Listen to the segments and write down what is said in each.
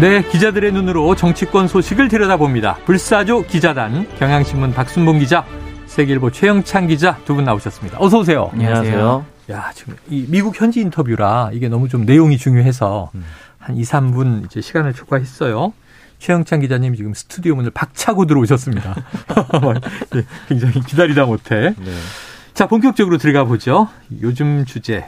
네, 기자들의 눈으로 정치권 소식을 들여다봅니다. 불사조 기자단 경향신문 박순봉 기자, 세계일보 최영찬 기자 두 분 나오셨습니다. 어서 오세요. 안녕하세요. 야, 지금 이 미국 현지 인터뷰라 이게 너무 좀 내용이 중요해서 음. 한 2, 3분 이제 시간을 초과했어요. 최영찬 기자님 지금 스튜디오 문을 박차고 들어오셨습니다. 네, 굉장히 기다리다 못해. 네. 자, 본격적으로 들어가 보죠. 요즘 주제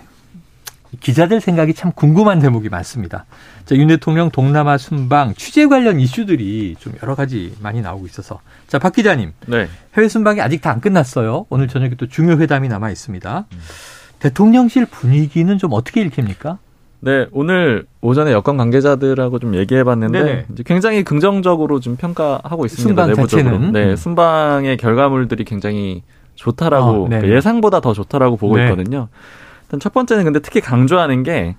기자들 생각이 참 궁금한 대목이 많습니다. 자, 윤 대통령 동남아 순방 취재 관련 이슈들이 좀 여러 가지 많이 나오고 있어서 자, 박 기자님. 네. 해외 순방이 아직 다 안 끝났어요. 오늘 저녁에 또 중요 회담이 남아 있습니다. 음. 대통령실 분위기는 좀 어떻게 읽힙니까? 네, 오늘 오전에 여권 관계자들하고 좀 얘기해 봤는데 굉장히 긍정적으로 좀 평가하고 있습니다. 순방 내부적으로. 자체는. 네, 순방의 결과물들이 굉장히 좋다라고 어, 예상보다 더 좋다라고 보고 네. 있거든요. 일단 첫 번째는 근데 특히 강조하는 게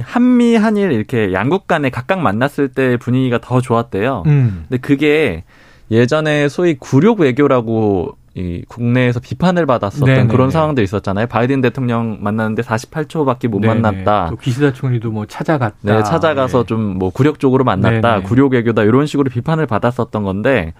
한미 한일 이렇게 양국 간에 각각 만났을 때 분위기가 더 좋았대요. 음. 근데 그게 예전에 소위 굴욕 외교라고 이 국내에서 비판을 받았었던 네네네. 그런 상황도 있었잖아요. 바이든 대통령 만났는데 48초밖에 못 네네. 만났다. 또 기시다 총리도 뭐 찾아갔다. 네, 찾아가서 네. 좀뭐 굴욕적으로 만났다. 네네. 굴욕 외교다 이런 식으로 비판을 받았었던 건데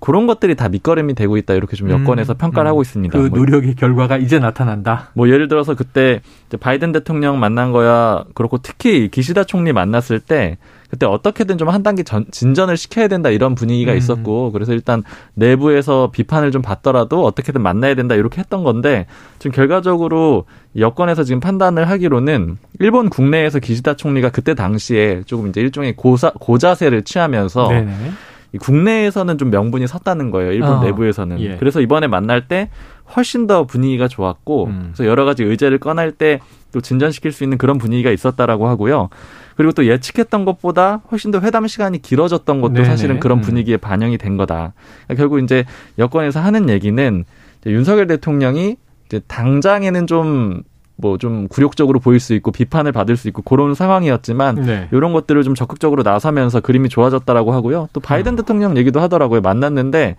그런 것들이 다 밑거름이 되고 있다 이렇게 좀 여권에서 음, 평가를 음. 하고 있습니다. 그뭐 노력의 결과가 이제 나타난다. 뭐 예를 들어서 그때 바이든 대통령 만난 거야 그렇고 특히 기시다 총리 만났을 때 그때 어떻게든 좀 한 단계 전, 진전을 시켜야 된다 이런 분위기가 음. 있었고 그래서 일단 내부에서 비판을 좀 받더라도 어떻게든 만나야 된다 이렇게 했던 건데 지금 결과적으로 여권에서 지금 판단을 하기로는 일본 국내에서 기시다 총리가 그때 당시에 조금 이제 일종의 고사, 고자세를 취하면서 네네. 국내에서는 좀 명분이 섰다는 거예요. 일본 어, 내부에서는. 예. 그래서 이번에 만날 때 훨씬 더 분위기가 좋았고 음. 그래서 여러 가지 의제를 꺼낼 때 또 진전시킬 수 있는 그런 분위기가 있었다라고 하고요. 그리고 또 예측했던 것보다 훨씬 더 회담 시간이 길어졌던 것도 네네. 사실은 그런 음. 분위기에 반영이 된 거다. 그러니까 결국 이제 여권에서 하는 얘기는 윤석열 대통령이 이제 당장에는 좀 뭐 좀 굴욕적으로 보일 수 있고 비판을 받을 수 있고 그런 상황이었지만 네. 이런 것들을 좀 적극적으로 나서면서 그림이 좋아졌다라고 하고요. 또 바이든 음. 대통령 얘기도 하더라고요. 만났는데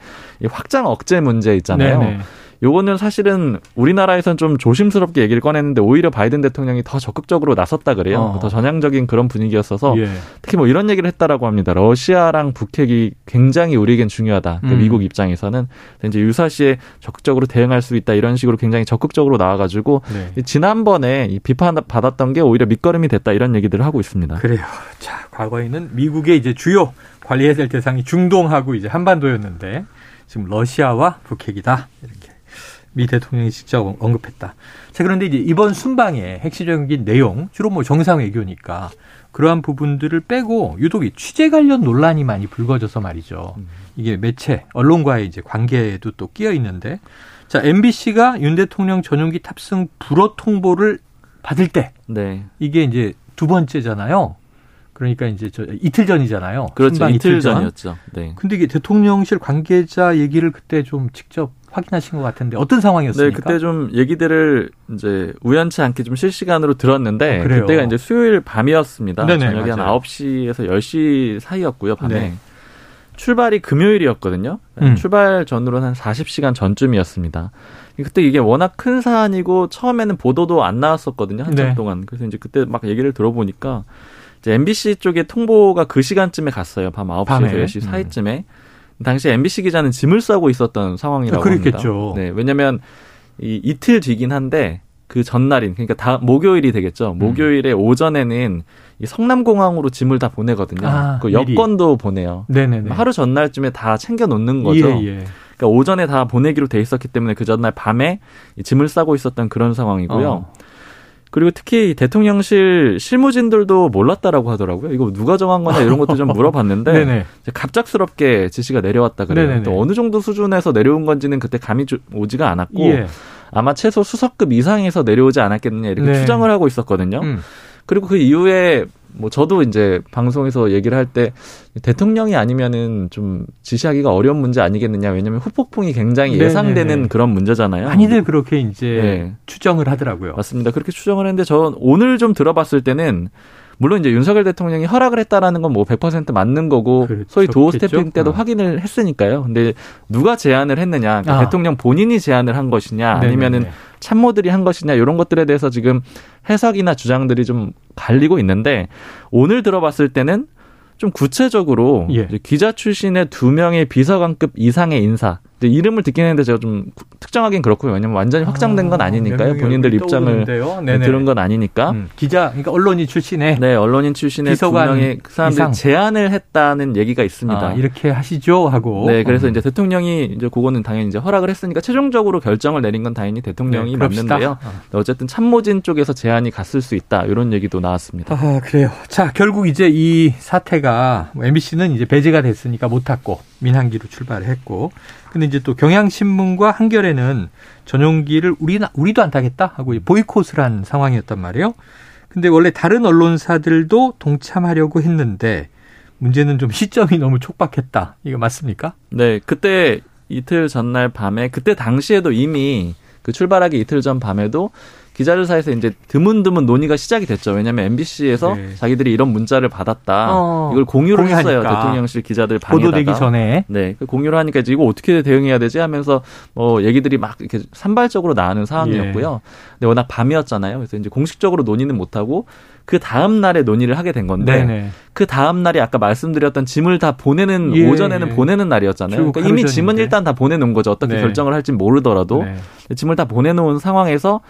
확장 억제 문제 있잖아요. 네네. 요거는 사실은 우리나라에선 좀 조심스럽게 얘기를 꺼냈는데 오히려 바이든 대통령이 더 적극적으로 나섰다 그래요. 어. 더 전향적인 그런 분위기였어서 예. 특히 뭐 이런 얘기를 했다라고 합니다. 러시아랑 북핵이 굉장히 우리에겐 중요하다. 그 음. 미국 입장에서는 이제 유사시에 적극적으로 대응할 수 있다 이런 식으로 굉장히 적극적으로 나와가지고 네. 지난번에 이 비판 받았던 게 오히려 밑거름이 됐다 이런 얘기들을 하고 있습니다. 그래요. 자 과거에는 미국의 이제 주요 관리해야 될 대상이 중동하고 이제 한반도였는데 지금 러시아와 북핵이다 이렇게 미 대통령이 직접 언급했다. 자, 그런데 이제 이번 순방의 핵심적인 내용, 주로 뭐 정상 외교니까 그러한 부분들을 빼고 유독 이 취재 관련 논란이 많이 불거져서 말이죠. 이게 매체, 언론과의 이제 관계에도 또 끼어 있는데 자, MBC가 윤 대통령 전용기 탑승 불어 통보를 받을 때 네. 이게 이제 두 번째잖아요. 그러니까 이제 저 이틀 전이잖아요. 그렇죠. 이틀, 이틀 전. 이었죠 네. 근데 이게 대통령실 관계자 얘기를 그때 좀 직접 확인하신 것 같은데 어떤 상황이었습니까? 네, 그때 좀 얘기들을 이제 우연치 않게 좀 실시간으로 들었는데 어, 그때가 이제 수요일 밤이었습니다. 네네, 저녁에 맞아요. 한 9시에서 10시 사이였고요, 밤에. 네. 출발이 금요일이었거든요. 음. 출발 전으로는 한 40시간 전쯤이었습니다. 그때 이게 워낙 큰 사안이고 처음에는 보도도 안 나왔었거든요. 한참 네. 동안. 그래서 이제 그때 막 얘기를 들어보니까 이제 MBC 쪽에 통보가 그 시간쯤에 갔어요. 밤 9시에서 밤에. 10시 사이쯤에. 음. 당시 MBC 기자는 짐을 싸고 있었던 상황이라고 그랬겠죠. 합니다. 네, 왜냐하면 이 이틀 뒤긴 한데 그 전날인 그러니까 다 목요일이 되겠죠. 음. 목요일에 음. 오전에는 이 성남공항으로 짐을 다 보내거든요. 아, 그 여권도 보내요. 네네네. 하루 전날쯤에 다 챙겨 놓는 거죠. 예, 예. 그러니까 오전에 다 보내기로 돼 있었기 때문에 그 전날 밤에 짐을 싸고 있었던 그런 상황이고요. 어. 그리고 특히 대통령실 실무진들도 몰랐다라고 하더라고요. 이거 누가 정한 거냐 이런 것도 좀 물어봤는데 갑작스럽게 지시가 내려왔다 그래요. 네네네. 또 어느 정도 수준에서 내려온 건지는 그때 감이 오지가 않았고 예. 아마 최소 수석급 이상에서 내려오지 않았겠느냐 이렇게 네. 추정을 하고 있었거든요. 음. 그리고 그 이후에 뭐 저도 이제 방송에서 얘기를 할 때 대통령이 아니면은 좀 지시하기가 어려운 문제 아니겠느냐. 왜냐하면 후폭풍이 굉장히 네네네. 예상되는 그런 문제잖아요. 많이들 그렇게 이제 네. 추정을 하더라고요. 맞습니다. 그렇게 추정을 했는데 저 오늘 좀 들어봤을 때는 물론 이제 윤석열 대통령이 허락을 했다라는 건 뭐 100% 맞는 거고 그렇죠. 소위 도어. 스태핑 때도 어. 확인을 했으니까요. 근데 누가 제안을 했느냐, 그러니까 아. 대통령 본인이 제안을 한 것이냐, 아니면은. 참모들이 한 것이냐 이런 것들에 대해서 지금 해석이나 주장들이 좀 갈리고 있는데 오늘 들어봤을 때는 좀 구체적으로 예. 기자 출신의 두 명의 비서관급 이상의 인사 이름을 듣긴 했는데 제가 좀 구- 특정하긴 그렇고요. 왜냐면 완전히 확정된 건 아, 아니니까요. 명령이 본인들 입장을. 네네. 들은 건 아니니까. 음, 기자, 그러니까 언론이 출신에 네, 언론인 명의 그 사람들이 이상. 제안을 했다는 얘기가 있습니다. 아, 이렇게 하시죠 하고. 네, 그래서 음. 이제 대통령이 이제 그거는 당연히 이제 허락을 했으니까 최종적으로 결정을 내린 건 당연히 대통령이 네. 맞는데요. 어쨌든 참모진 쪽에서 제안이 갔을 수 있다 이런 얘기도 나왔습니다. 아, 그래요. 자, 결국 이제 이 사태가 뭐 MBC는 이제 배제가 됐으니까 못 탔고 민항기로 출발을 했고 근데 이제 또 경향신문과 한겨레는 전용기를 우리나 우리도 안 타겠다 하고 보이콧을 한 상황이었단 말이에요. 근데 원래 다른 언론사들도 동참하려고 했는데 문제는 좀 시점이 너무 촉박했다. 이거 맞습니까? 네, 그때 이틀 전날 밤에 그때 당시에도 이미 그 출발하기 이틀 전 밤에도 기자들 사이에서 이제 드문드문 논의가 시작이 됐죠. 왜냐하면 MBC에서 네. 자기들이 이런 문자를 받았다. 어, 이걸 공유를 공유하니까. 했어요. 대통령실 기자들 방에다가. 보도되기 전에 네, 그 공유를 하니까 이제 이거 어떻게 대응해야 되지 하면서 뭐 얘기들이 막 이렇게 산발적으로 나가는 상황이었고요. 예. 근데 워낙 밤이었잖아요. 그래서 이제 공식적으로 논의는 못 하고 그 다음 날에 논의를 하게 된 건데 네네. 그 다음 날이 아까 말씀드렸던 짐을 다 보내는 예, 오전에는 예. 보내는 날이었잖아요. 그러니까 이미 하루 짐은 전인데. 일단 다 보내놓은 거죠. 어떻게 네. 결정을 할지 모르더라도 네. 짐을 다 보내놓은 상황에서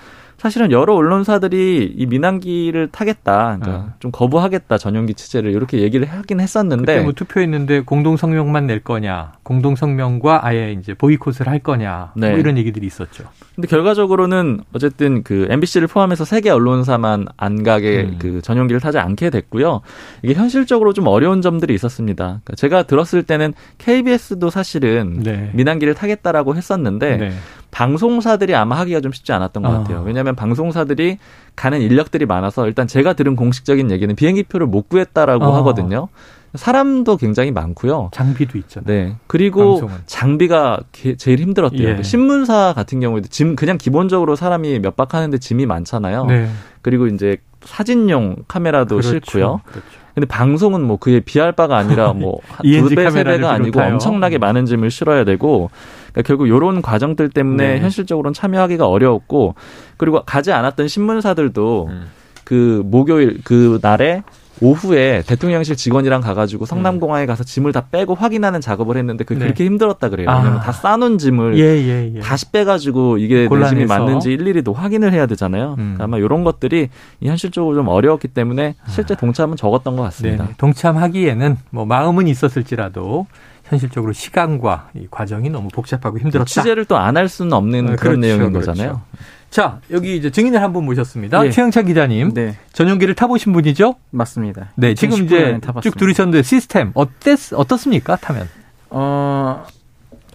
사실은 여러 언론사들이 이 민항기를 타겠다, 그러니까 어. 좀 거부하겠다 전용기 취재를 이렇게 얘기를 하긴 했었는데 그때 뭐 투표했는데 공동 성명만 낼 거냐, 공동 성명과 아예 이제 보이콧을 할 거냐, 네. 뭐 이런 얘기들이 있었죠. 근데 결과적으로는 어쨌든 그 MBC를 포함해서 세 개 언론사만 안 가게 음. 그 전용기를 타지 않게 됐고요. 이게 현실적으로 좀 어려운 점들이 있었습니다. 그러니까 제가 들었을 때는 KBS도 사실은 네. 민항기를 타겠다라고 했었는데 네. 방송사들이 아마 하기가 좀 쉽지 않았던 것 아. 같아요. 왜냐하면 방송사들이 가는 인력들이 많아서 일단 제가 들은 공식적인 얘기는 비행기표를 못 구했다라고 아. 하거든요. 사람도 굉장히 많고요. 장비도 있잖아요. 네. 그리고 방송은. 장비가 게- 제일 힘들었대요. 예. 신문사 같은 경우에도 짐 그냥 기본적으로 사람이 몇 박 하는데 짐이 많잖아요. 네. 그리고 이제 사진용 카메라도 그렇죠. 싫고요. 그렇죠. 근데 방송은 뭐 그에 비할 바가 아니라 뭐 ENG 두배 세 배가 아니고. 엄청나게 많은 짐을 실어야 되고 그러니까 결국 이런 과정들 때문에 네. 현실적으로는 참여하기가 어려웠고 그리고 가지 않았던 신문사들도 음. 그 목요일 그 날에 오후에 대통령실 직원이랑 가가지고 음. 성남공항에 가서 짐을 다 빼고 확인하는 작업을 했는데 그 네. 그렇게 힘들었다 그래요. 아. 왜냐면 다 싸놓은 짐을 예, 예, 예. 다시 빼가지고 이게 내 곤란해서. 짐이 맞는지 일일이 또 확인을 해야 되잖아요. 음. 아마 이런 것들이 이 현실적으로 좀 어려웠기 때문에 실제 동참은 적었던 것 네, 같습니다. 동참하기에는 뭐 마음은 있었을지라도 현실적으로 시간과 이 과정이 너무 복잡하고 힘들었다. 취재를 또 안 할 수는 없는 어, 그런 그렇죠, 내용인 그렇죠. 거잖아요. 자, 여기 이제 증인을 한 분 모셨습니다. 예. 최영찬 기자님. 네, 전용기를 타보신 분이죠? 맞습니다. 네, 지금 2019 이제 타봤습니다. 쭉 들으셨는데 시스템 어땠 어떻습니까? 타면 어,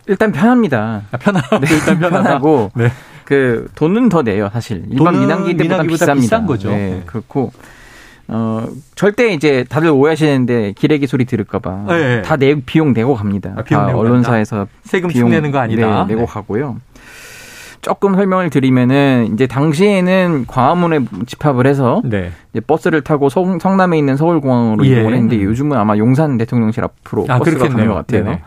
일단 편합니다. 아, 편하고 일단 편하다. 편하고 네. 그 돈은 더 내요, 사실. 일반 민항기 때보다 비쌉니다. 비싼 거죠. 네, 네. 그렇고 어, 절대 이제 다들 오해하시는데 기레기 소리 들을까봐 네. 다 내, 비용 내고 갑니다. 아, 비용 다 내고 언론사에서 세금 비용 축내는 거 아니다. 네, 내고 가고요. 조금 설명을 드리면은 이제 당시에는 광화문에 집합을 해서 네. 이제 버스를 타고 성, 성남에 있는 서울공항으로 예. 이동을 했는데 요즘은 아마 용산 대통령실 앞으로 아, 버스가. 가는 것 같아요. 네네.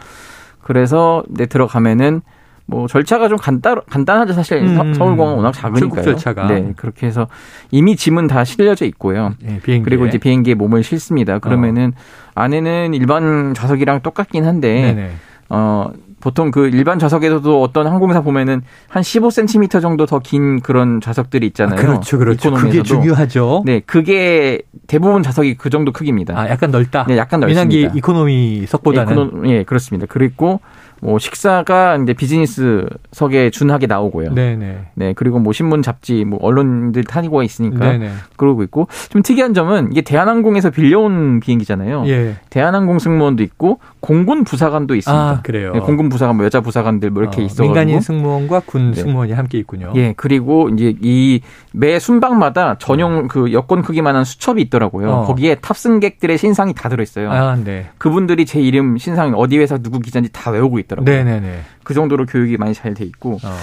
그래서 이제 들어가면은 뭐 절차가 좀 간단 간단하죠 사실 음, 서- 서울공항 워낙 작으니까요. 절차가. 네 그렇게 해서 이미 짐은 다 실려져 있고요. 네, 비행기 그리고 이제 비행기에 몸을 실습니다. 그러면은 안에는 일반 좌석이랑 똑같긴 한데 네네. 어 보통 그 일반 좌석에서도 어떤 항공사 보면은 한 15cm 정도 더 긴 그런 좌석들이 아, 있잖아요. 그렇죠, 그렇죠. 그게. 중요하죠. 네, 그게 대부분 좌석이 그 정도 크기입니다. 아, 약간 넓다. 네, 약간 민항기 넓습니다. 이코노미석보다는 이코노- 예, 그렇습니다. 그리고 뭐 식사가 이제 비즈니스석에 준하게 나오고요. 네. 네 네. 그리고 뭐 신문, 잡지, 뭐 언론들 타고 있으니까 네네. 그러고 있고 좀 특이한 점은 이게 대한항공에서 빌려온 비행기잖아요. 예. 대한항공 승무원도 있고 공군 부사관도 있습니다. 아, 그래요. 네, 공군 부사관, 뭐 여자 부사관들 뭐 이렇게 어, 있어 민간인 승무원과 군 네. 승무원이 함께 있군요. 예, 그리고 이제 이 매 순방마다 전용 그 여권 크기만한 수첩이 있더라고요. 어. 거기에 탑승객들의 신상이 다 들어있어요. 아, 네. 그분들이 제 이름, 신상, 어디 회사 누구 기자인지 다 외우고 있 더라고요. 네, 네, 네. 그 정도로 교육이 많이 잘 돼 있고. 어,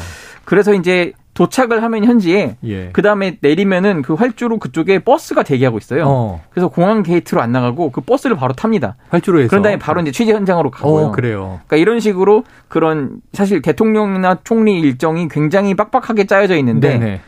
그래서 이제 도착을 하면 현지에 예. 그 다음에 내리면은 그 활주로 그쪽에 버스가 대기하고 있어요. 어, 그래서 공항 게이트로 안 나가고 그 버스를 바로 탑니다. 활주로에서. 그런 다음에 바로 이제 취재 현장으로 가고요. 어, 그래요. 그러니까 이런 식으로 그런 사실 대통령이나 총리 일정이 굉장히 빡빡하게 짜여져 있는데 네, 네.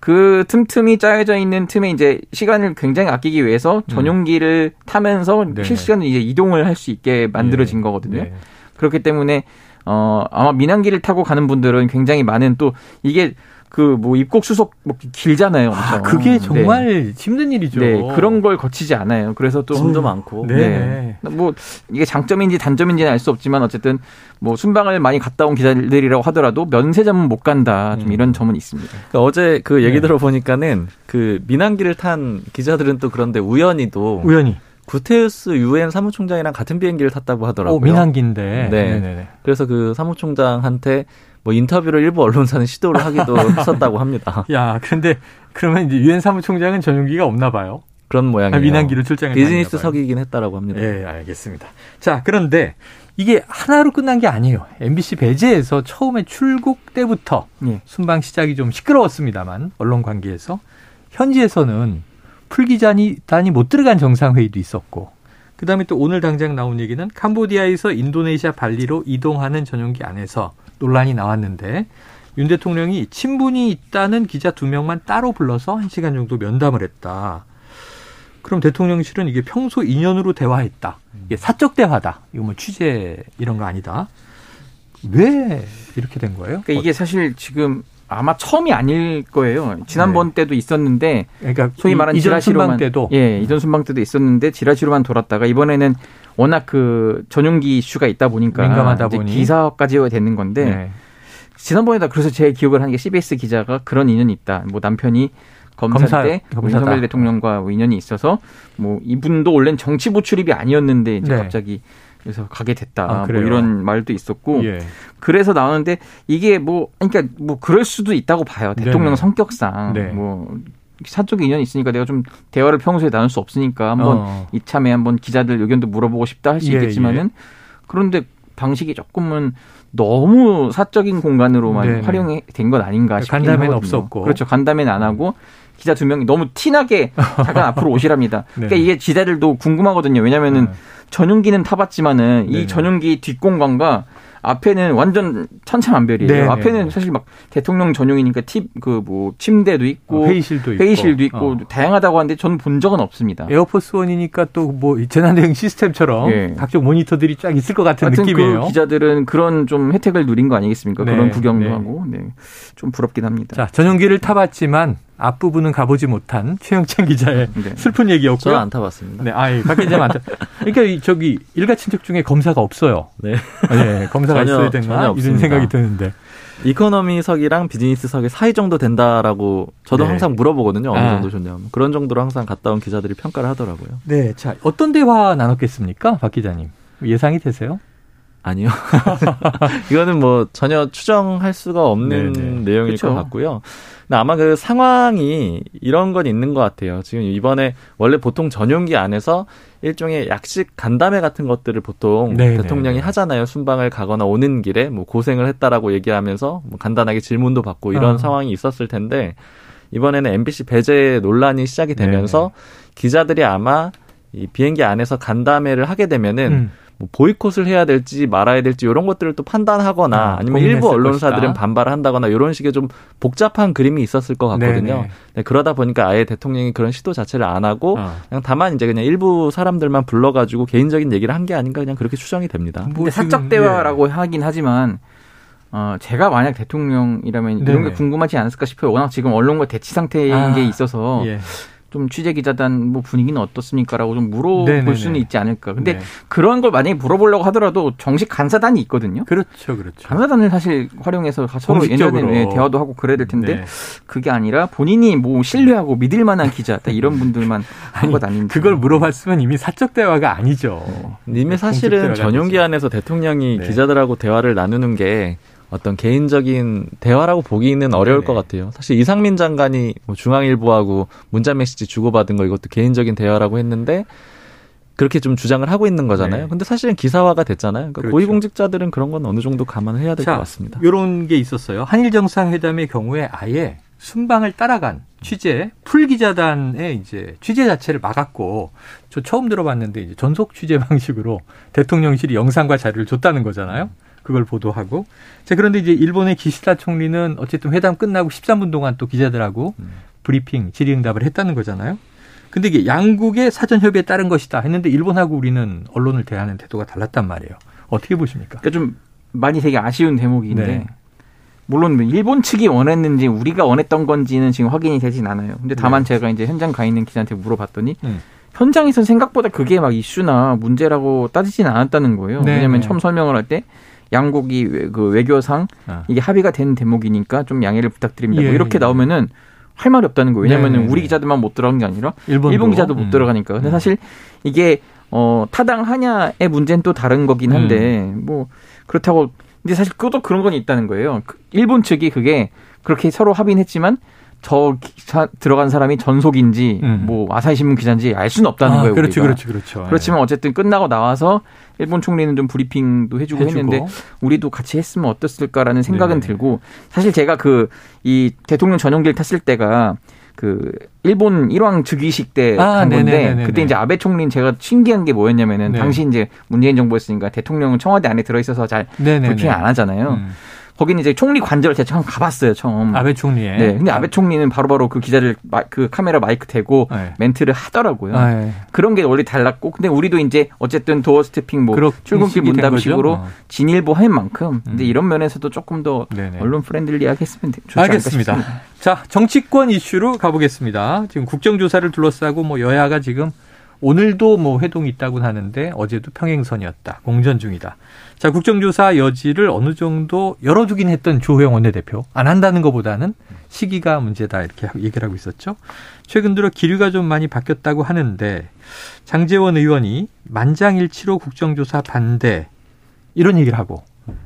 그 틈틈이 짜여져 있는 틈에 이제 시간을 굉장히 아끼기 위해서 전용기를 타면서 음. 네네. 실시간으로 이제 이동을 할 수 있게 만들어진 예. 거거든요. 네. 그렇기 때문에 어 아마 민항기를 타고 가는 분들은 굉장히 많은 또 이게 그뭐 입국 수속 뭐 길잖아요. 엄청. 아, 그게 네. 정말 힘든 일이죠. 네, 그런 걸 거치지 않아요. 그래서 또 짐도 많고. 네. 뭐 이게 장점인지 단점인지는 알 수 없지만 어쨌든 뭐 순방을 많이 갔다 온 기자들이라고 하더라도 면세점은 못 간다 좀 음. 이런 점은 있습니다. 그러니까 어제 그 얘기 네. 들어보니까는 그 민항기를 탄 기자들은 또 그런데 우연히도 우연히. 구테우스 유엔 사무총장이랑 같은 비행기를 탔다고 하더라고요. 오, 민항기인데. 네. 네네네. 그래서 그 사무총장한테 뭐 인터뷰를 일부 언론사는 시도를 하기도 했었다고 합니다. 야, 그런데 그러면 이제 유엔 사무총장은 전용기가 없나 봐요. 그런 모양이에요. 아, 민항기로 출장을 비즈니스 다니나 봐요. 석이긴 했다라고 합니다. 예, 알겠습니다. 자, 그런데 이게 하나로 끝난 게 아니에요. MBC 배제에서 처음에 출국 때부터 예. 순방 시작이 좀 시끄러웠습니다만 언론 관계에서 현지에서는 풀기자단이 못 들어간 정상회의도 있었고 그다음에 또 오늘 당장 나온 얘기는 캄보디아에서 인도네시아 발리로 이동하는 전용기 안에서 논란이 나왔는데 윤 대통령이 친분이 있다는 기자 두 명만 따로 불러서 한 시간 정도 면담을 했다. 그럼 대통령실은 이게 평소 인연으로 대화했다. 이게 사적 대화다. 이거 뭐 취재 이런 거 아니다. 왜 이렇게 된 거예요? 그러니까 이게 사실 지금 아마 처음이 아닐 거예요. 지난번 때도 있었는데 그러니까 소위 말하는 이전 지라시로만 순방 때도 예 이전 순방 때도 있었는데 지라시로만 돌았다가 이번에는 워낙 그 전용기 이슈가 있다 보니까 민감하다 보니. 기사까지 되는 건데 네. 지난번에다 그래서 제 기억을 하는 게 CBS 기자가 그런 인연이 있다. 뭐 남편이 검사 때 검사다. 윤석열 대통령과 뭐 인연이 있어서 뭐 이분도 원래는 정치부 출입이 아니었는데 이제 네. 갑자기 그래서 가게 됐다. 아, 뭐? 이런 말도 있었고 예. 그래서 나오는데 이게 뭐 그러니까 뭐 그럴 수도 있다고 봐요. 대통령 네네. 성격상 네. 뭐 사적 인연이 있으니까 내가 좀 대화를 평소에 나눌 수 없으니까 한번 어. 이참에 한번 기자들 의견도 물어보고 싶다 할수 예, 있겠지만은 그런데 방식이 조금은 너무 사적인 공간으로만 네네. 활용이 된건 아닌가 싶긴 간담회는. 없었고. 그렇죠. 간담회는 안 하고 기자 두 명이 너무 티나게 잠깐 앞으로 오시랍니다. 그러니까 네. 이게 기자들도 궁금하거든요. 왜냐면은 네. 전용기는 타봤지만은. 이 전용기 뒷공간과 앞에는 완전 천차만별이에요. 네네. 앞에는 사실 막 대통령 전용이니까 팁그 뭐 침대도 있고 어, 회의실도 있고 회의실도 있고 어. 다양하다고 하는데 저는 본 적은 없습니다. 에어포스 원이니까 또 뭐 재난 대응 시스템처럼 예. 각종 모니터들이 쫙 있을 것 같은 하여튼 느낌이에요. 그 기자들은 그런 좀 혜택을 누린 거 아니겠습니까? 네, 그런 구경도 네. 하고, 네. 좀 부럽긴 합니다. 자, 전용기를 타봤지만 앞부분은 가보지 못한 최영찬 기자의 네. 슬픈 얘기였고요. 저는 안 타봤습니다. 네, 아이, 박 기자 많다. 그러니까 이 저기 일가 친척 중에 검사가 없어요. 네. 네, 검사가 전혀- 있어야 되나 이런 없습니다. 생각이 드는데. 이코노미석이랑 비즈니스석의 사이 정도 된다라고 저도 네. 항상 물어보거든요. 어느 아. 정도 좋냐 면 그런 정도로 항상 갔다 온 기자들이 평가를 하더라고요. 네, 자 어떤 대화 나눴겠습니까, 박 기자님? 예상이 되세요? 아니요. 이거는 뭐 전혀 추정할 수가 없는 네네. 내용일 그쵸. 것 같고요. 근데 아마 그 상황이 이런 건 있는 것 같아요. 지금 이번에 원래 보통 전용기 안에서 일종의 약식 간담회 같은 것들을 보통 네네. 대통령이 하잖아요. 순방을 가거나 오는 길에 뭐 고생을 했다라고 얘기하면서 뭐 간단하게 질문도 받고 이런 어. 상황이 있었을 텐데 이번에는 MBC 배제 논란이 시작이 되면서 기자들이 아마 이 비행기 안에서 간담회를 하게 되면은 음. 뭐 보이콧을 해야 될지 말아야 될지 이런 것들을 또 판단하거나 아, 아니면 일부 언론사들은 것이다. 반발을 한다거나 이런 식의 좀 복잡한 그림이 있었을 것 같거든요. 네, 그러다 보니까 아예 대통령이 그런 시도 자체를 안 하고 어. 그냥 다만 이제 그냥 일부 사람들만 불러가지고 개인적인 얘기를 한 게 아닌가 그냥 그렇게 추정이 됩니다. 뭐 근데 사적 대화라고 하긴 하지만 어, 제가 만약 대통령이라면 이런 네네. 게 궁금하지 않았을까 싶어요. 워낙 지금 언론과 대치 상태인 아, 게 있어서 예. 좀 취재 기자단 뭐 분위기는 어떻습니까라고 좀 물어볼 네네네. 수는 있지 않을까. 근데 네. 그런 걸 만약에 물어보려고 하더라도 정식 간사단이 있거든요. 그렇죠, 그렇죠. 간사단을 사실 활용해서 서로. 예전에 네, 대화도 하고 그래야 될 텐데 네. 그게 아니라 본인이 뭐 신뢰하고 믿을 만한 기자 딱 이런 분들만 한 것 아닌지. 그걸 물어봤으면 이미 사적 대화가 아니죠. 공식 사실은 전용기. 안에서 대통령이 네. 기자들하고 대화를 나누는 게 어떤 개인적인 대화라고 보기는 어려울 네네. 것 같아요. 사실 이상민 장관이 뭐 중앙일보하고 문자 메시지 주고받은 거 이것도 개인적인 대화라고 했는데 그렇게 좀 주장을 하고 있는 거잖아요. 네. 근데 사실은 기사화가 됐잖아요. 그러니까 그렇죠. 고위공직자들은 그런 건 어느 정도 감안을 해야 될 것 같습니다. 이런 게 있었어요. 한일 정상회담의 경우에 아예 순방을 따라간 취재 풀 기자단의 이제 취재 자체를 막았고 저 처음 들어봤는데 이제 전속 취재 방식으로 대통령실이 영상과 자료를 줬다는 거잖아요. 그걸 보도하고 자 그런데 이제 일본의 기시다 총리는 어쨌든 회담 끝나고 13분 동안 또 기자들하고 브리핑 질의응답을 했다는 거잖아요. 근데 이게 양국의 사전 협의에 따른 것이다 했는데 일본하고 우리는 언론을 대하는 태도가 달랐단 말이에요. 어떻게 보십니까? 그러니까 좀 많이 되게 아쉬운 대목인데 네. 물론 뭐 일본 측이 원했는지 우리가 원했던 건지는 지금 확인이 되진 않아요. 근데 다만 네. 제가 이제 현장 가 있는 기자한테 물어봤더니 음. 현장에서 생각보다 그게 막 이슈나 문제라고 따지진 않았다는 거예요. 네, 왜냐하면 네. 처음 설명을 할 때 양국이 외- 그 외교상 아. 이게 합의가 된 대목이니까 좀 양해를 부탁드립니다. 뭐 예, 이렇게 예. 나오면은 할 말이 없다는 거예요. 왜냐하면 네, 은 네, 우리 네. 기자들만 못 들어간 게 아니라 일본도, 일본 기자도 못 음. 들어가니까. 근데 음. 사실 이게 어 타당하냐의 문제는 또 다른 거긴 한데 음. 뭐 그렇다고 근데 사실 그것도 그런 건 있다는 거예요. 그 일본 측이 그게 그렇게 서로 합의는 했지만 저 기사 들어간 사람이 전속인지 음. 뭐 아사히 신문 기자인지 알 수는 없다는 아, 거예요. 그렇죠. 그렇죠, 그렇죠. 그렇지만 어쨌든 끝나고 나와서 일본 총리는 좀 브리핑도 해주고, 해주고. 했는데 우리도 같이 했으면 어땠을까라는 생각은 네. 들고 사실 제가 그 이 대통령 전용기를 탔을 때가 그 일본 일왕 즉위식 때 아, 간 건데 네네네네네. 그때 이제 아베 총리는 제가 신기한 게 뭐였냐면은 네. 당시 이제 문재인 정부였으니까 대통령은 청와대 안에 들어 있어서 잘 네네네. 브리핑 안 하잖아요. 음. 거기는 이제 총리 관저를 제가 처음 가봤어요 처음. 아베 총리의. 네. 근데 아베 총리는 바로바로 그 기자들 마- 그 카메라 마이크 대고 네. 멘트를 하더라고요. 아, 예. 그런 게 원래 달랐고 근데 우리도 이제 어쨌든 doorstepping 뭐 출근길 문답식으로? 어. 진일보 할 만큼 근데 음. 이런 면에서도 조금 더 네네. 언론 friendly하게 했으면 되- 좋지 알겠습니다. 싶습니다. 자, 정치권 이슈로 가보겠습니다. 지금 국정조사를 둘러싸고 뭐 여야가 지금 오늘도 뭐 회동이 있다고 하는데 어제도 평행선이었다. 공전 중이다. 자, 국정조사 여지를 어느 정도 열어두긴 했던 주호영 원내대표. 안 한다는 것보다는 시기가 문제다. 이렇게 얘기를 하고 있었죠. 최근 들어 기류가 좀 많이 바뀌었다고 하는데 장재원 의원이 만장일치로 국정조사 반대 이런 얘기를 하고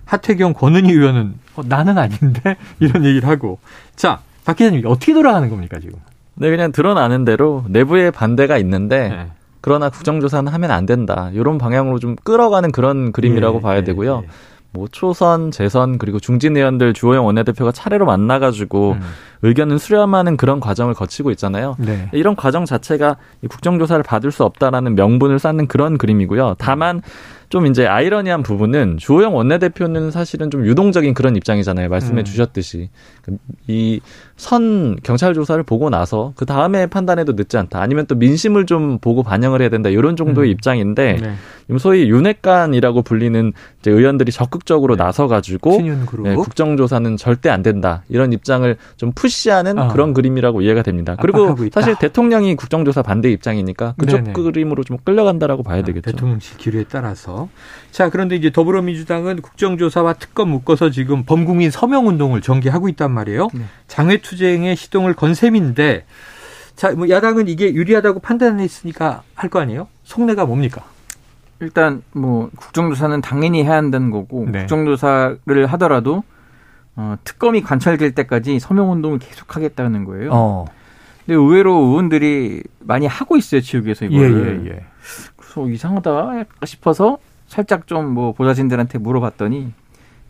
하태경 권은희 의원은 어, 나는 아닌데 이런 얘기를 하고 자 박 기자님 어떻게 돌아가는 겁니까 지금? 네, 그냥 드러나는 대로 내부에 반대가 있는데 네. 그러나 국정조사는 하면 안 된다. 이런 방향으로 좀 끌어가는 그런 그림이라고 예, 봐야 예, 되고요. 예. 뭐 초선, 재선 그리고 중진 의원들 주호영 원내대표가 차례로 만나가지고 음. 의견을 수렴하는 그런 과정을 거치고 있잖아요. 네. 이런 과정 자체가 이 국정조사를 받을 수 없다라는 명분을 쌓는 그런 그림이고요. 다만 좀 이제 아이러니한 부분은 주호영 원내대표는 사실은 좀 유동적인 그런 입장이잖아요. 말씀해 음. 주셨듯이 이 선 경찰 조사를 보고 나서 그 다음에 판단해도 늦지 않다. 아니면 또 민심을 좀 보고 반영을 해야 된다. 이런 정도의 음. 입장인데 네. 소위 윤핵관이라고 불리는 이제 의원들이 적극적으로 나서가지고 신윤 그룹. 네, 국정조사는 절대 안 된다. 이런 입장을 좀 푸시하는 아. 그런 그림이라고 이해가 됩니다. 그리고. 사실 대통령이 국정조사 반대 입장이니까 그쪽 네네. 그림으로 좀 끌려간다라고 봐야 아, 되겠죠. 대통령실 기류에 따라서. 자, 그런데 이제 더불어민주당은 국정조사와 특검 묶어서 지금 범국민 서명 운동을 전개하고 있단 말이에요. 네. 장외투쟁의 시동을 건 셈인데, 자, 뭐 야당은 이게 유리하다고 판단했으니까 할 거 아니에요? 속내가 뭡니까? 일단 뭐 국정조사는 당연히 해야 한다는 거고 네. 국정조사를 하더라도 어, 특검이 관찰될 때까지 서명 운동을 계속하겠다는 거예요. 어. 근데 의외로 의원들이 많이 하고 있어요 지역에서 예, 이거를. 예, 예. 그래서 이상하다 싶어서 살짝 좀 뭐 보좌진들한테 물어봤더니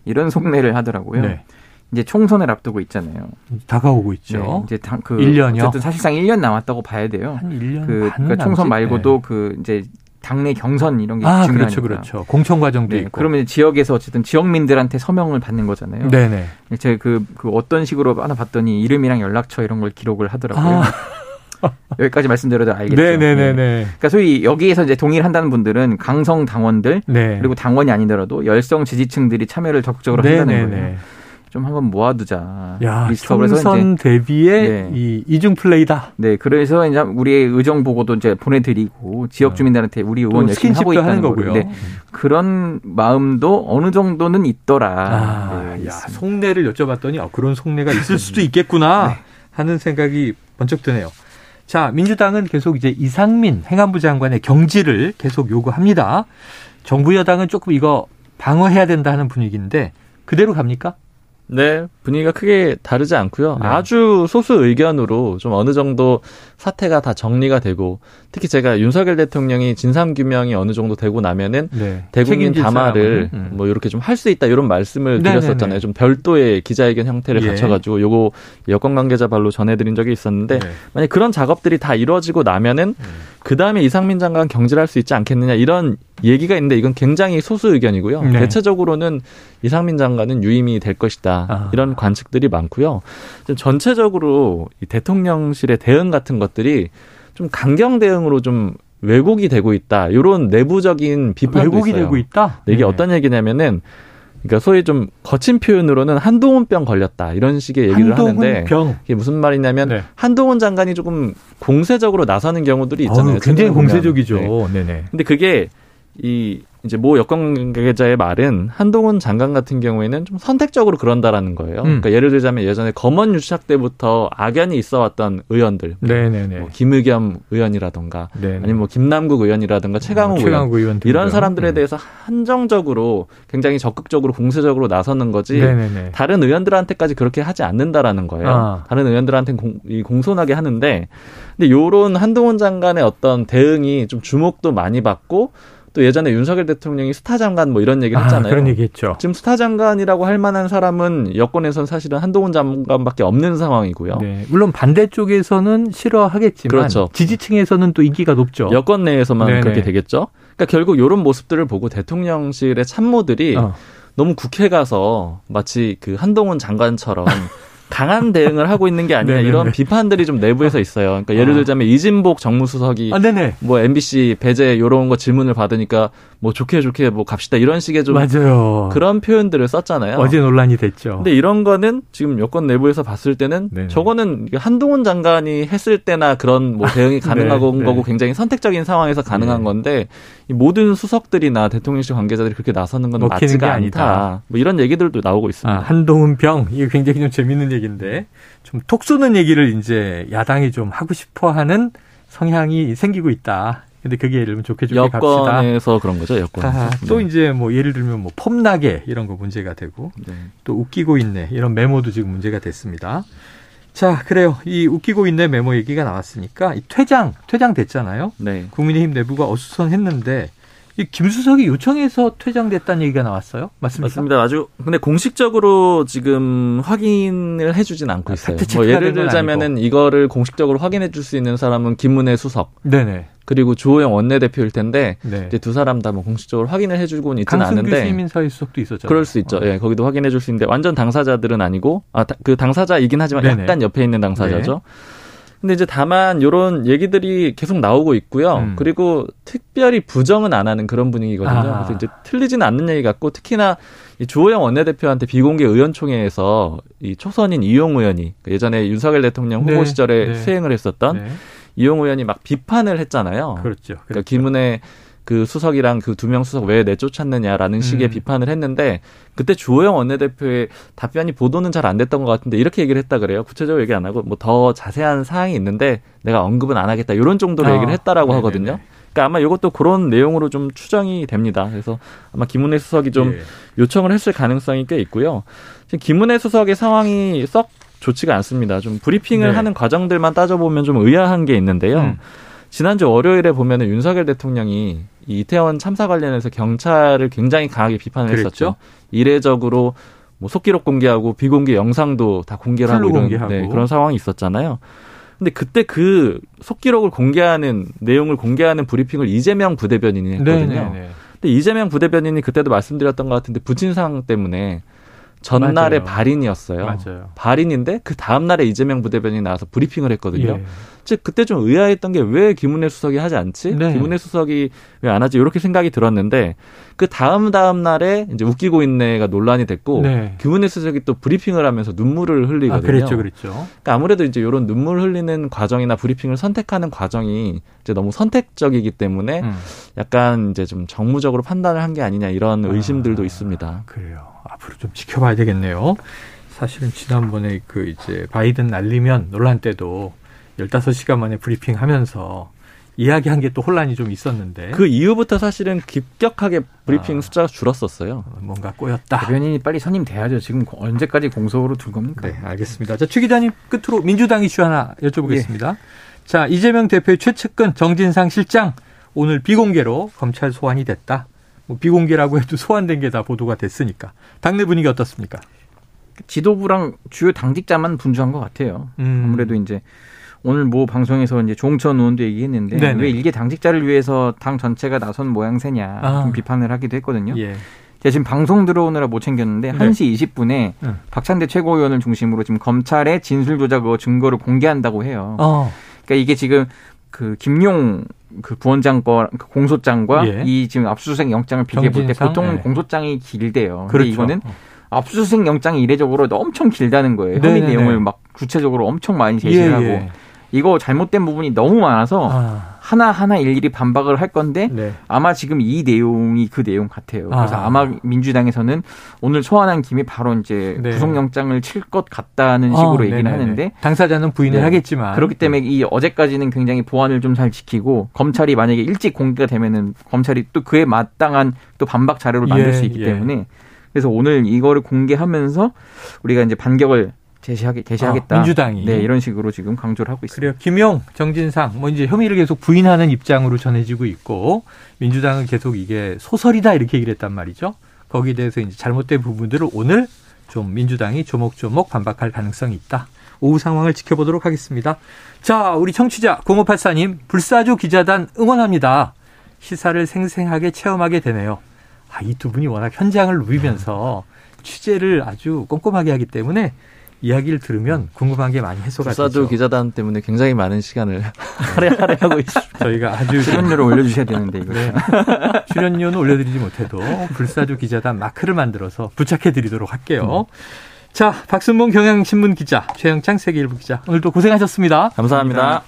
이런 속내를 하더라고요. 네. 이제 총선을 앞두고 있잖아요. 다가오고 네, 있죠. 이제 당, 그 1년이요? 어쨌든 사실상 1년 남았다고 봐야 돼요. 한 1년 그반 그러니까 총선 남짓? 말고도 네. 그 이제 당내 경선 이런 게 아, 중요하니까. 그렇죠, 그렇죠. 공천 과정도 네, 있고. 그러면 지역에서 어쨌든 지역민들한테 서명을 받는 거잖아요. 네네. 제가 그, 그 어떤 식으로 하나 봤더니 이름이랑 연락처 이런 걸 기록을 하더라고요. 여기까지 말씀드려도 알겠죠. 아. 네네네네. 네. 그러니까 소위 여기에서 이제 동의를 한다는 분들은 강성 당원들 네. 그리고 당원이 아니더라도 열성 지지층들이 참여를 적극적으로 한다는 거예요. 네네네. 좀 한번 모아두자. 야, 총선 대비의 네. 이 이중 플레이다. 네, 그래서 이제 우리의 의정 보고도 이제 보내드리고 지역 어. 주민들한테 우리 의원 열심히 하고 있다는 거고요. 네, 그런 마음도 어느 정도는 있더라. 아, 네, 야, 속내를 여쭤봤더니 아, 그런 속내가 있을 수도 있겠구나 네. 하는 생각이 번쩍 드네요. 자, 민주당은 계속 이제 이상민 행안부 장관의 경질을 계속 요구합니다. 정부 여당은 조금 이거 방어해야 된다 하는 분위기인데 그대로 갑니까? 네, 분위기가 크게 다르지 않고요. 네. 아주 소수 의견으로 좀 어느 정도 사태가 다 정리가 되고 특히 제가 윤석열 대통령이 진상 규명이 어느 정도 되고 나면은 네. 대국민 담화를 음. 뭐 이렇게 좀 할 수 있다 이런 말씀을 네, 네 드렸었잖아요. 네. 좀 별도의 기자회견 형태를 예. 갖춰가지고 요거 여권 관계자 발로 전해드린 적이 있었는데 네. 만약 그런 작업들이 다 이루어지고 나면은 음. 그 다음에 이상민 장관 경질할 수 있지 않겠느냐 이런 얘기가 있는데 이건 굉장히 소수 의견이고요. 네. 대체적으로는 이상민 장관은 유임이 될 것이다 아. 이런 관측들이 많고요. 전체적으로 이 대통령실의 대응 같은 것들이 좀 강경 대응으로 좀 왜곡이 되고 있다. 이런 내부적인 비판도 왜곡이 있어요. 되고 있다. 네, 이게 네. 어떤 얘기냐면은 그러니까 소위 좀 거친 표현으로는 한동훈병 걸렸다 이런 식의 얘기를 하는데 병. 이게 무슨 말이냐면 네. 한동훈 장관이 조금 공세적으로 나서는 경우들이 있잖아요. 어, 굉장히 공세적이죠. 네. 네네. 근데 그게 이 이제 모 여권 관계자의 말은 한동훈 장관 같은 경우에는 좀 선택적으로 그런다라는 거예요. 음. 그러니까 예를 들자면 예전에 검언 유착 때부터 악연이 있어 왔던 의원들, 네네네. 뭐 김의겸 의원이라던가 네네. 아니면 뭐 김남국 의원이라든가 최강욱, 어, 최강욱 의원, 이런 사람들에 음. 대해서 한정적으로 굉장히 적극적으로 공세적으로 나서는 거지 네네네. 다른 의원들한테까지 그렇게 하지 않는다라는 거예요. 아. 다른 의원들한테는 공, 공손하게 하는데 근데 요런 한동훈 장관의 어떤 대응이 좀 주목도 많이 받고 또 예전에 윤석열 대통령이 스타 장관 뭐 이런 얘기를 아, 했잖아요. 아, 그런 얘기했죠. 지금 스타 장관이라고 할 만한 사람은 여권에선 사실은 한동훈 장관밖에 없는 상황이고요. 네. 물론 반대쪽에서는 싫어하겠지만 그렇죠. 지지층에서는 또 인기가 높죠. 여권 내에서만 네네. 그렇게 되겠죠. 그러니까 결국 이런 모습들을 보고 대통령실의 참모들이 어. 너무 국회 가서 마치 그 한동훈 장관처럼 강한 대응을 하고 있는 게 아니냐 이런 비판들이 좀 내부에서 있어요. 그러니까 예를 아. 들자면 이진복 정무수석이 아, 뭐 MBC 배제 요런 거 질문을 받으니까 뭐 좋게 좋게 뭐 갑시다 이런 식의 좀 맞아요. 그런 표현들을 썼잖아요. 어제 논란이 됐죠. 근데 이런 거는 지금 여권 내부에서 봤을 때는 네네. 저거는 한동훈 장관이 했을 때나 그런 뭐 대응이 가능한 네, 거고 네. 굉장히 선택적인 상황에서 가능한 네. 건데 이 모든 수석들이나 대통령실 관계자들이 그렇게 나서는 건 맞지가 않다. 뭐 이런 얘기들도 나오고 있습니다. 아, 한동훈 병 이게 굉장히 좀 재밌는 얘기인데 좀 톡 쏘는 얘기를 이제 야당이 좀 하고 싶어 하는 성향이 생기고 있다. 근데 그게 예를 들면 좋게 좋게 여권에서 갑시다. 여권에서 그런 거죠, 여권. 아, 또 네. 이제 뭐 예를 들면 뭐 폼나게 이런 거 문제가 되고 네. 또 웃기고 있네 이런 메모도 지금 문제가 됐습니다. 자, 그래요. 이 웃기고 있네 메모 얘기가 나왔으니까 이 퇴장, 퇴장 됐잖아요. 네. 국민의힘 내부가 어수선했는데 이 김수석이 요청해서 퇴장됐다는 얘기가 나왔어요. 맞습니까? 맞습니다. 아주 근데 공식적으로 지금 확인을 해주진 않고 아, 있어요. 뭐 예를 들자면은 이거를 공식적으로 확인해 줄 수 있는 사람은 김문혜 수석. 네네. 그리고 주호영 원내대표일 텐데 네. 이제 두 사람 다 뭐 공식적으로 확인을 해주고는 있지는 않은데 시민사회 수석도 있었죠. 그럴 수 있죠. 어. 예, 거기도 확인해 줄 수 있는데 완전 당사자들은 아니고 아그 당사자이긴 하지만 네네. 약간 옆에 있는 당사자죠. 네. 근데 이제 다만 요런 얘기들이 계속 나오고 있고요. 음. 그리고 특별히 부정은 안 하는 그런 분위기거든요. 아. 그래서 이제 틀리지는 않는 얘기 같고 특히나 이 주호영 원내대표한테 비공개 의원총회에서 이 초선인 이용 의원이 그 예전에 윤석열 대통령 후보 네. 시절에 네. 수행을 했었던 네. 이용 의원이 막 비판을 했잖아요. 그렇죠. 그렇죠. 그러니까 김은혜 그 수석이랑 그 두 명 수석 왜 내쫓았느냐라는 식의 음. 비판을 했는데 그때 주호영 원내대표의 답변이 보도는 잘 안 됐던 것 같은데 이렇게 얘기를 했다 그래요. 구체적으로 얘기 안 하고 뭐 더 자세한 사항이 있는데 내가 언급은 안 하겠다 이런 정도로 아, 얘기를 했다라고 네네네. 하거든요. 그러니까 아마 이것도 그런 내용으로 좀 추정이 됩니다. 그래서 아마 김은혜 수석이 좀 예. 요청을 했을 가능성이 꽤 있고요. 지금 김은혜 수석의 상황이 썩 좋지가 않습니다. 좀 브리핑을 네. 하는 과정들만 따져보면 좀 의아한 게 있는데요. 음. 지난주 월요일에 보면은 윤석열 대통령이 이 이태원 참사 관련해서 경찰을 굉장히 강하게 비판을 그랬죠? 했었죠. 이례적으로 뭐 속기록 공개하고 비공개 영상도 다 공개를 하고 이런 네, 그런 상황이 있었잖아요. 근데 그때 그 속기록을 공개하는 내용을 공개하는 브리핑을 이재명 부대변인이 했거든요. 네네네. 네, 네. 근데 이재명 부대변인이 그때도 말씀드렸던 것 같은데 부친상 때문에 전날에 맞아요. 발인이었어요. 맞아요. 발인인데 그 다음 날에 이재명 부대변인이 나와서 브리핑을 했거든요. 예. 즉 그때 좀 의아했던 게 왜 김은혜 수석이 하지 않지? 네. 김은혜 수석이 왜 안 하지? 이렇게 생각이 들었는데 그 다음 다음 날에 이제 웃기고 있네가 논란이 됐고 네. 김은혜 수석이 또 브리핑을 하면서 눈물을 흘리거든요. 아, 그랬죠, 그랬죠. 그러니까 아무래도 이제 이런 눈물 흘리는 과정이나 브리핑을 선택하는 과정이 이제 너무 선택적이기 때문에 음. 약간 이제 좀 정무적으로 판단을 한 게 아니냐 이런 의심들도 아, 있습니다. 그래요. 앞으로 좀 지켜봐야 되겠네요. 사실은 지난번에 그 이제 바이든 날리면 논란 때도 15시간 만에 브리핑 하면서 이야기한 게 또 혼란이 좀 있었는데 그 이후부터 사실은 급격하게 브리핑 아. 숫자가 줄었었어요. 뭔가 꼬였다. 대변인이 빨리 선임돼야죠. 지금 언제까지 공석으로 둘 겁니까? 네, 알겠습니다. 자, 최 기자님 끝으로 민주당 이슈 하나 여쭤보겠습니다. 자, 이재명 대표의 최측근 정진상 실장 오늘 비공개로 검찰 소환이 됐다. 뭐 비공개라고 해도 소환된 게 다 보도가 됐으니까 당내 분위기 어떻습니까? 지도부랑 주요 당직자만 분주한 것 같아요. 음. 아무래도 이제 오늘 뭐 방송에서 이제 조홍천 의원도 얘기했는데 네네. 왜 일개 당직자를 위해서 당 전체가 나선 모양새냐 아. 좀 비판을 하기도 했거든요. 예. 제가 지금 방송 들어오느라 못 챙겼는데 네. 1시 20분에 음. 박찬대 최고위원을 중심으로 지금 검찰의 진술 조작 의혹 증거를 공개한다고 해요. 어. 그러니까 이게 지금 그 김용 그 부원장 거그 공소장과 예. 이 지금 압수수색 영장을 비교해 볼 때? 보통 네. 공소장이 길대요. 근데 그렇죠. 이거는 압수수색 영장이 이례적으로 엄청 길다는 거예요. 혐의. 내용을 막 구체적으로 엄청 많이 제시를 하고 예, 예. 이거 잘못된 부분이 너무 많아서 아, 하나 하나 일일이 반박을 할 건데 네. 아마 지금 이 내용이 그 내용 같아요. 그래서 아. 아. 마 민주당에서는 오늘 소환한 김에 바로 이제 네. 구속영장을 칠 것 같다는 식으로 어, 얘기는 네네네. 하는데 당사자는 부인을 네. 하겠지만 그렇기 때문에 이 어제까지는 굉장히 보안을 좀 잘 지키고 검찰이 만약에 일찍 공개가 되면은 검찰이 또 그에 마땅한 또 반박 자료를 만들 예, 수 있기 예. 때문에 그래서 오늘 이거를 공개하면서 우리가 이제 반격을 제시하게 제시하겠다. 아, 민주당이. 네 이런 식으로 지금 강조를 하고 있습니다. 그래요. 김용, 정진상 뭐 이제 혐의를 계속 부인하는 입장으로 전해지고 있고 민주당은 계속 이게 소설이다 이렇게 얘기를 했단 말이죠. 거기에 대해서 이제 잘못된 부분들을 오늘 좀 민주당이 조목조목 반박할 가능성이 있다. 오후 상황을 지켜보도록 하겠습니다. 자, 우리 청취자 0584님 불사조 기자단 응원합니다. 시사를 생생하게 체험하게 되네요. 아, 이 두 분이 워낙 현장을 누비면서 취재를 아주 꼼꼼하게 하기 때문에 이야기를 들으면 궁금한 게 많이 해소가 불사조 되죠. 기자단 때문에 굉장히 많은 시간을 할애 할애하고 있습니다. 저희가 아주 출연료를 올려주셔야 되는데 이거. 네. 출연료는 올려드리지 못해도 불사조 기자단 마크를 만들어서 부착해드리도록 할게요. 자, 박순봉 경향신문 기자, 최영창 세계일보 기자, 오늘도 고생하셨습니다. 감사합니다.